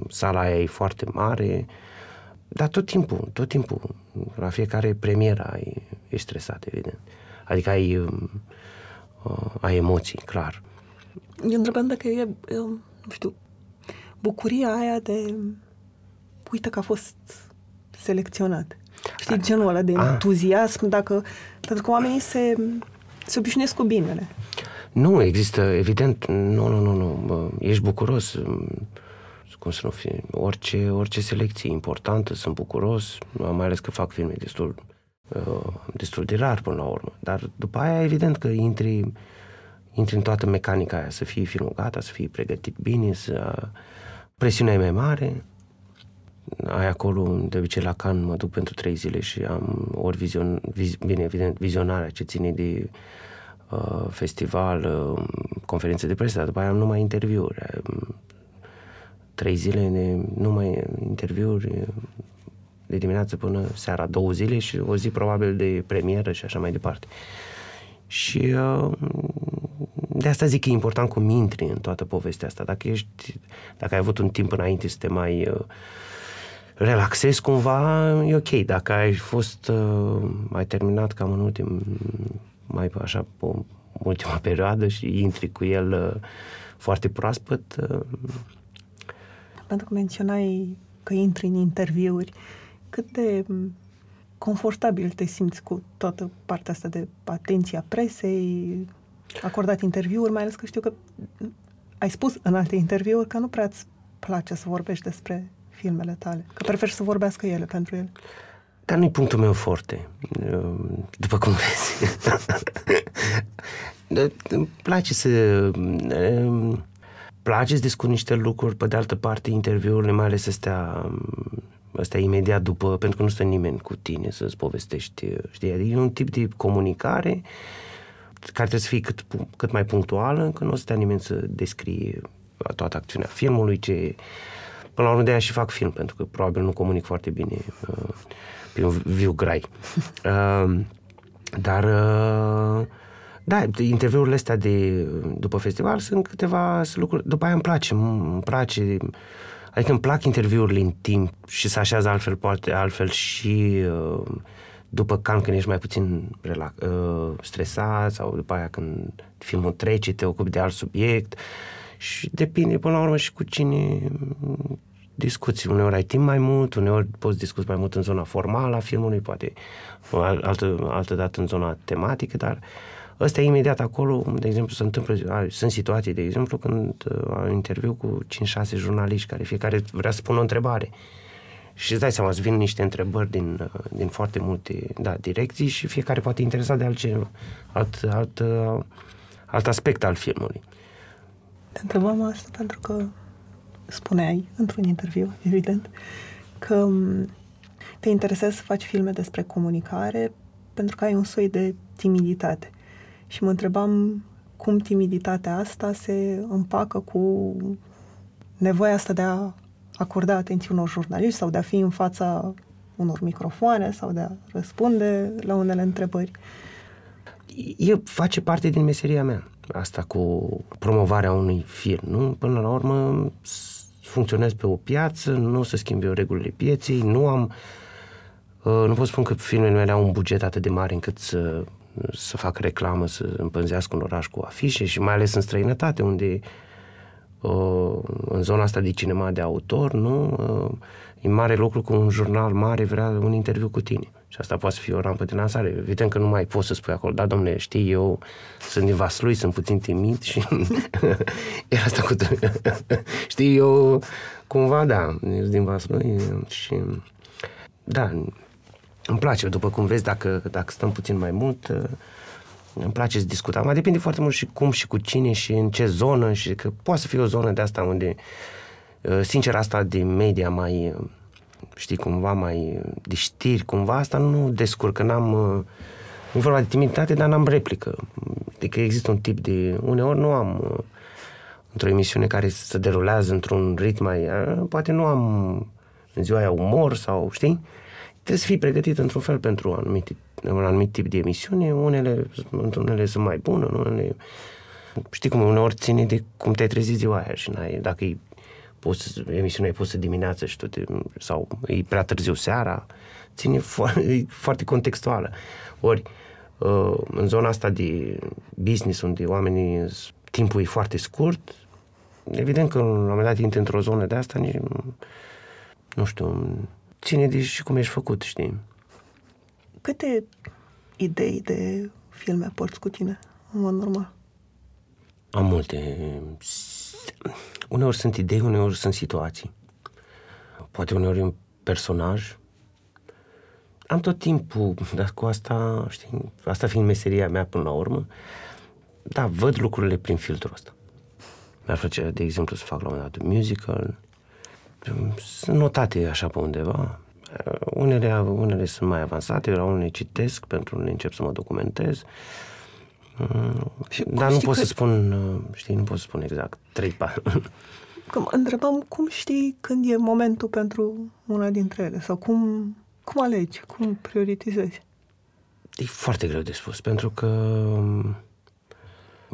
sala aia e foarte mare, dar tot timpul, tot timpul, la fiecare premieră ai, ești stresat, evident. Adică ai, uh, ai emoții, clar. Eu întrebam dacă e, nu știu, bucuria aia de uite că a fost selecționat. Știi, genul ăla de entuziasm, dacă, pentru că oamenii se, se obișnuiesc cu binele. Nu, există, evident, nu, nu, nu, nu, ești bucuros, cum să nu fie, orice, orice selecție importantă, sunt bucuros, mai ales că fac filme destul, uh, destul de rar până la urmă, dar după aia, evident că intri, intri în toată mecanica aia, să fie filmul gata, să fie pregătit bine, să presiunea e mai mare, ai acolo, de obicei la Can mă duc pentru trei zile și am ori vizion, viz, bine, evident, vizionarea ce ține de uh, festival, uh, conferințe de presă, dar după aia am numai interviuri. Um, trei zile de numai interviuri de dimineață până seara, două zile și o zi probabil de premieră și așa mai departe. Și uh, de asta zic că e important cum intri în toată povestea asta. Dacă ești, dacă ai avut un timp înainte să te mai uh, relaxezi cumva, e ok. Dacă ai fost, uh, ai terminat cam în ultim, mai așa, pe ultima perioadă și intri cu el uh, foarte proaspăt. Uh... Pentru că menționai că intri în interviuri, cât de confortabil te simți cu toată partea asta de atenția presei, acordat interviuri, mai ales că știu că ai spus în alte interviuri că nu prea îți place să vorbești despre filmele tale? Că preferi să vorbească ele pentru ele. Dar nu-i punctul meu forte, după cum vezi. Îmi place să... place să discut niște lucruri, pe de altă parte, interviurile, mai ales astea, astea imediat după, pentru că nu stă nimeni cu tine să-ți povestești, știi, adică e un tip de comunicare care trebuie să fie cât, cât mai punctuală, că nu o să stea nimeni să descrie toată acțiunea filmului, ce Până la urmă de aia și fac film, pentru că probabil nu comunic foarte bine uh, pe un viu grai. Uh, dar, uh, da, interviurile astea de, după festival sunt câteva sunt lucruri. După aia îmi place, îmi place Adică îmi plac interviurile în timp și să așează altfel, poate altfel și uh, după cam când ești mai puțin relax, uh, stresat sau după aia când filmul trece, te ocupi de alt subiect și depinde până la urmă și cu cine discuții. Uneori ai timp mai mult, uneori poți discuți mai mult în zona formală a filmului, poate altă, altă dată în zona tematică, dar ăsta e imediat acolo, de exemplu, se întâmplă, sunt situații, de exemplu, când uh, am interviu cu 5-6 jurnaliști care fiecare vrea să pună o întrebare. Și îți dai seama, îți vin niște întrebări din, uh, din foarte multe da, direcții și fiecare poate interesa de altceva, alt, alt, uh, alt aspect al filmului. Te întrebam asta pentru că spuneai într-un interviu, evident, că um, te interesează să faci filme despre comunicare pentru că ai un soi de timiditate. Și mă întrebam cum timiditatea asta se împacă cu nevoia asta de a acorda atenție unor jurnaliști sau de a fi în fața unor microfoane sau de a răspunde la unele întrebări. E, face parte din meseria mea, asta cu promovarea unui film, nu? Până la urmă funcționez pe o piață, nu o să schimbe regulile pieței, nu am uh, nu pot spun că filmele mele au un buget atât de mare încât să, să fac reclamă, să împânzească un oraș cu afișe și mai ales în străinătate, unde uh, în zona asta de cinema de autor, nu? Uh, e mare lucru cu un jurnal mare vrea un interviu cu tine. Și asta poate fi o rampă de lansare. Evident că nu mai poți să spui acolo, da, domnule, știi, eu sunt din Vaslui, sunt puțin timid și era asta cu... știi, eu cumva, da, sunt din Vaslui și da, îmi place, după cum vezi, dacă, dacă stăm puțin mai mult, îmi place să discutăm. Mai depinde foarte mult și cum și cu cine și în ce zonă și că poate să fie o zonă de asta unde, sincer, asta de media mai știi, cumva mai de știri, cumva asta nu descurcă, n-am nu vorba de timiditate, dar n-am replică. Adică există un tip de... Uneori nu am într-o emisiune care se derulează într-un ritm mai... Poate nu am în ziua aia umor sau, știi? Trebuie să fii pregătit într-un fel pentru un anumit, un anumit tip de emisiune. Unele, unele sunt mai bune, unele... Știi cum uneori ține de cum te-ai trezit ziua aia și n-ai, dacă e pus, emisiunea e pusă dimineață și tu te, sau e prea târziu seara, ține foarte, e foarte contextuală. Ori, uh, în zona asta de business, unde oamenii, timpul e foarte scurt, evident că la un moment dat intri într-o zonă de asta, nici, nu știu, ține de și cum ești făcut, știi? Câte idei de filme porți cu tine, în mod normal? Am multe uneori sunt idei, uneori sunt situații. Poate uneori un personaj. Am tot timpul, dar cu asta, știi, asta fiind meseria mea până la urmă, da, văd lucrurile prin filtrul ăsta. Mi-ar face, de exemplu, să fac la un moment dat un musical. Sunt notate așa pe undeva. Unele, unele sunt mai avansate, la unele citesc, pentru unele încep să mă documentez. Și Dar nu pot că... să spun, uh, știi, nu pot să spun exact, 3 Că mă întrebam cum știi când e momentul pentru una dintre ele sau cum, cum alegi, cum prioritizezi? E foarte greu de spus, pentru că,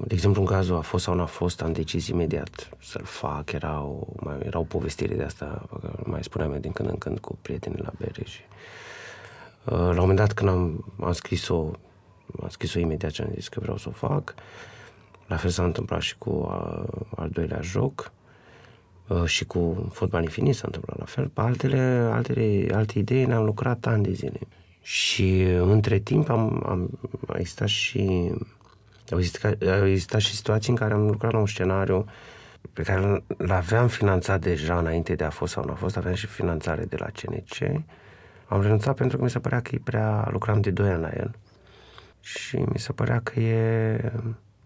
de exemplu, în cazul a fost sau nu a fost, am decis imediat să-l fac. Era o, mai, era o povestire de asta, mai spuneam eu din când în când cu prietenii la bere și uh, la un moment dat când am, am scris-o am scris-o imediat ce am zis că vreau să o fac. La fel s-a întâmplat și cu a, al doilea joc a, și cu fotbal infinit s-a întâmplat la fel. Pe altele, altele, alte idei ne-am lucrat ani de zile. Și între timp am, am a existat și au existat, au existat și situații în care am lucrat la un scenariu pe care l-aveam finanțat deja înainte de a fost sau nu a fost, aveam și finanțare de la CNC. Am renunțat pentru că mi se părea că e prea, lucram de 2 ani la el și mi se părea că e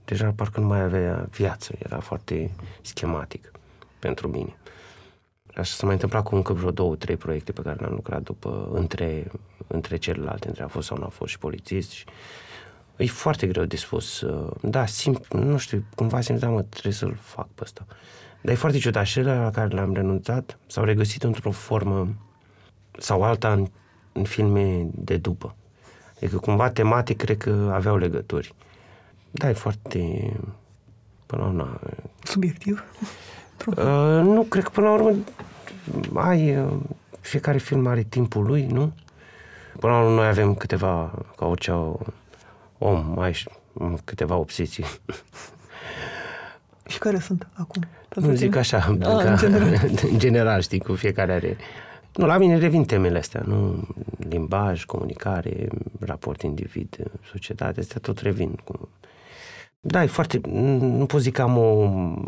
deja parcă nu mai avea viață, era foarte schematic pentru mine. Așa s-a mai întâmplat cu încă vreo două, trei proiecte pe care le-am lucrat după, între, între celelalte, între a fost sau nu a fost și polițist și e foarte greu de spus. Uh, da, simt, nu știu, cumva simt, da, mă, trebuie să-l fac pe ăsta. Dar e foarte ciudat. Și la care le-am renunțat s-au regăsit într-o formă sau alta în, în filme de după. Adică cumva tematic cred că aveau legături. Da, e foarte... Până la urmă... Subiectiv? Uh, nu, cred că până la urmă ai... Uh, fiecare film are timpul lui, nu? Până la urmă noi avem câteva, ca orice om, mai câteva obsesii. Și care sunt acum? Nu zic așa, A, ca, în, general. în general, știi, cu fiecare are... Nu, la mine revin temele astea, nu? Limbaj, comunicare, raport individ, societate, astea tot revin. Cu... Da, e foarte... Nu pot zic că am o,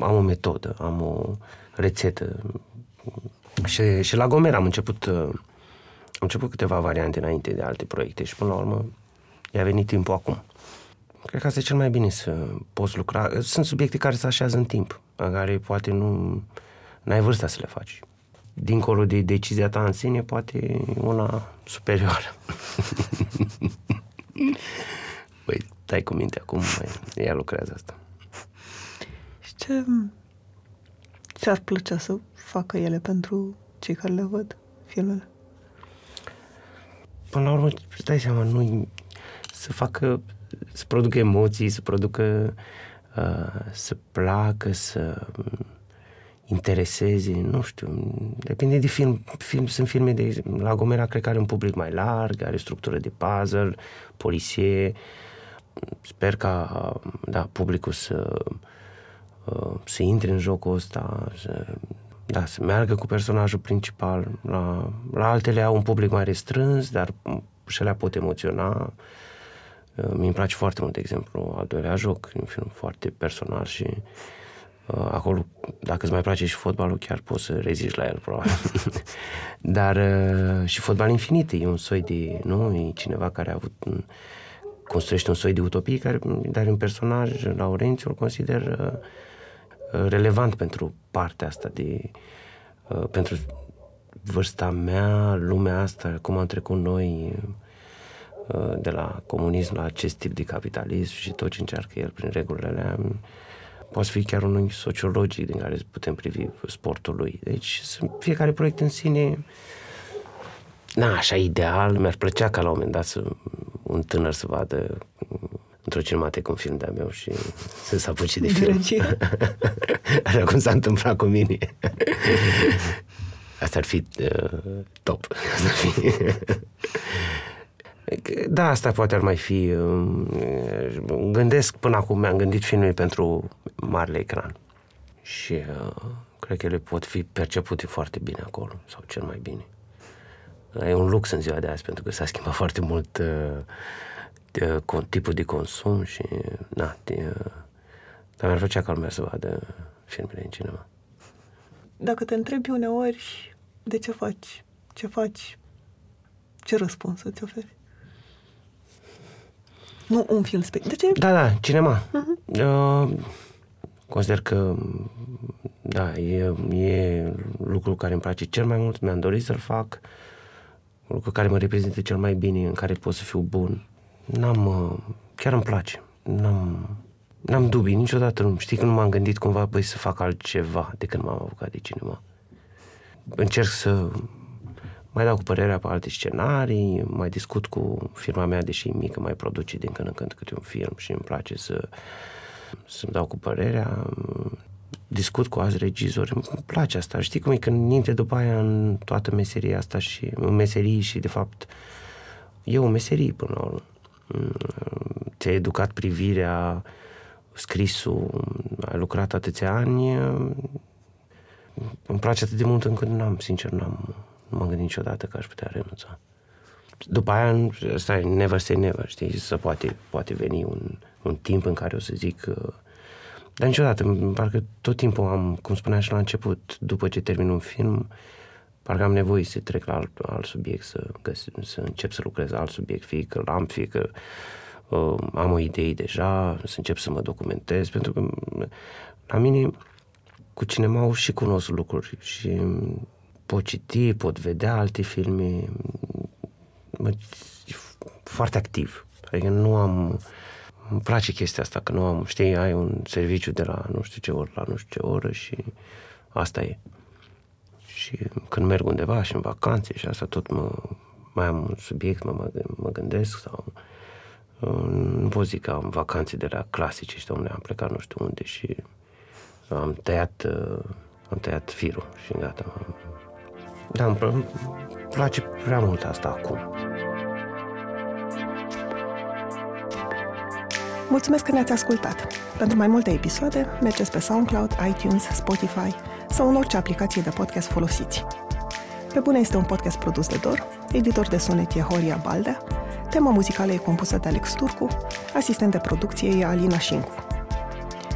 am o metodă, am o rețetă. Și, și la Gomer am început, am început câteva variante înainte de alte proiecte și până la urmă i-a venit timpul acum. Cred că asta e cel mai bine să poți lucra. Sunt subiecte care se așează în timp, în care poate nu ai vârsta să le faci. Dincolo de decizia ta în sine, poate una superioară. Păi, stai cu minte acum, mai, ea lucrează asta. Și ce ți-ar plăcea să facă ele pentru cei care le văd, filmele? Până la urmă, stai seama, nu să facă, să producă emoții, să producă, uh, să placă, să intereseze, nu știu, depinde de film. film sunt filme de, la Gomera cred că are un public mai larg, are structură de puzzle, poliție, sper ca, da, publicul să, uh, să intre în jocul ăsta, să, da, să meargă cu personajul principal. La, la altele au un public mai restrâns, dar și le pot emoționa. Uh, mi-mi place foarte mult, de exemplu, al doilea joc, un film foarte personal și uh, acolo, dacă îți mai place și fotbalul, chiar poți să reziști la el, probabil. Dar uh, și fotbal infinit e un soi de, nu, e cineva care a avut un, construiește un soi de utopie, care, dar un personaj, Laurențiu, îl consider uh, uh, relevant pentru partea asta de, uh, pentru vârsta mea, lumea asta, cum am trecut noi, Uh, de la comunism la acest tip de capitalism și tot ce încearcă el prin regulile alea, poate fi chiar un unghi sociologic din care putem privi sportul lui. Deci fiecare proiect în sine na, așa ideal, mi-ar plăcea ca la un moment dat să, un tânăr să vadă într-o cinematecă un film de-a meu și să se apuce de film. Așa cum s-a întâmplat cu mine. Asta ar fi uh, top. Asta ar fi. Da, asta poate ar mai fi. Um, gândesc, până acum mi-am gândit filme pentru marele ecran. Și uh, cred că ele pot fi percepute foarte bine acolo, sau cel mai bine. E un lux în ziua de azi, pentru că s-a schimbat foarte mult uh, de, tipul de consum și, na, de, uh, dar mi-ar plăcea ca lumea să vadă filmele în cinema. Dacă te întrebi uneori de ce faci, ce faci, ce răspuns îți oferi? Nu un film special. De ce? Da, da, cinema. Uh-huh. Uh, consider că da, e, e lucrul care îmi place cel mai mult, mi-am dorit să-l fac, lucru care mă reprezintă cel mai bine, în care pot să fiu bun. N-am, uh, chiar îmi place. N-am, n-am dubii, niciodată nu. Știi că nu m-am gândit cumva, băi, să fac altceva de când m-am apucat de cinema. Încerc să mai dau cu părerea pe alte scenarii, mai discut cu firma mea, deși e mică, mai produce din când în când câte un film și îmi place să, să-mi dau cu părerea. Discut cu alți regizori, îmi place asta. Știi cum e când intri după aia în toată meseria asta și în meserii și de fapt e o meserie până la urmă. Ți-ai educat privirea, scrisul, ai lucrat atâția ani, îmi place atât de mult încât n-am, sincer, n-am, nu m-am gândit niciodată că aș putea renunța. După aia, stai, never say never, știi, să poate, poate veni un, un timp în care o să zic uh, dar niciodată, parcă tot timpul am, cum spuneam și la început, după ce termin un film, parcă am nevoie să trec la alt, alt subiect, să, găs, să încep să lucrez la alt subiect, fie că am, fie că uh, am o idee deja, să încep să mă documentez, pentru că la mine cu cinema și cunosc lucruri și pot citi, pot vedea alte filme, mă, foarte activ. Adică nu am, îmi place chestia asta, că nu am, știi, ai un serviciu de la nu știu ce oră la nu știu ce oră și asta e. Și când merg undeva și în vacanțe și asta tot mă, mai am un subiect, mă, mă, mă gândesc sau nu pot zic că am vacanțe de la clasice și domnule, am plecat nu știu unde și am tăiat, am tăiat firul și gata. Da, îmi place prea mult asta acum. Mulțumesc că ne-ați ascultat! Pentru mai multe episoade, mergeți pe SoundCloud, iTunes, Spotify sau în orice aplicație de podcast folosiți. Pe bune este un podcast produs de Dor, editor de sunet e Horia Baldea, tema muzicală e compusă de Alex Turcu, asistent de producție e Alina Șincu.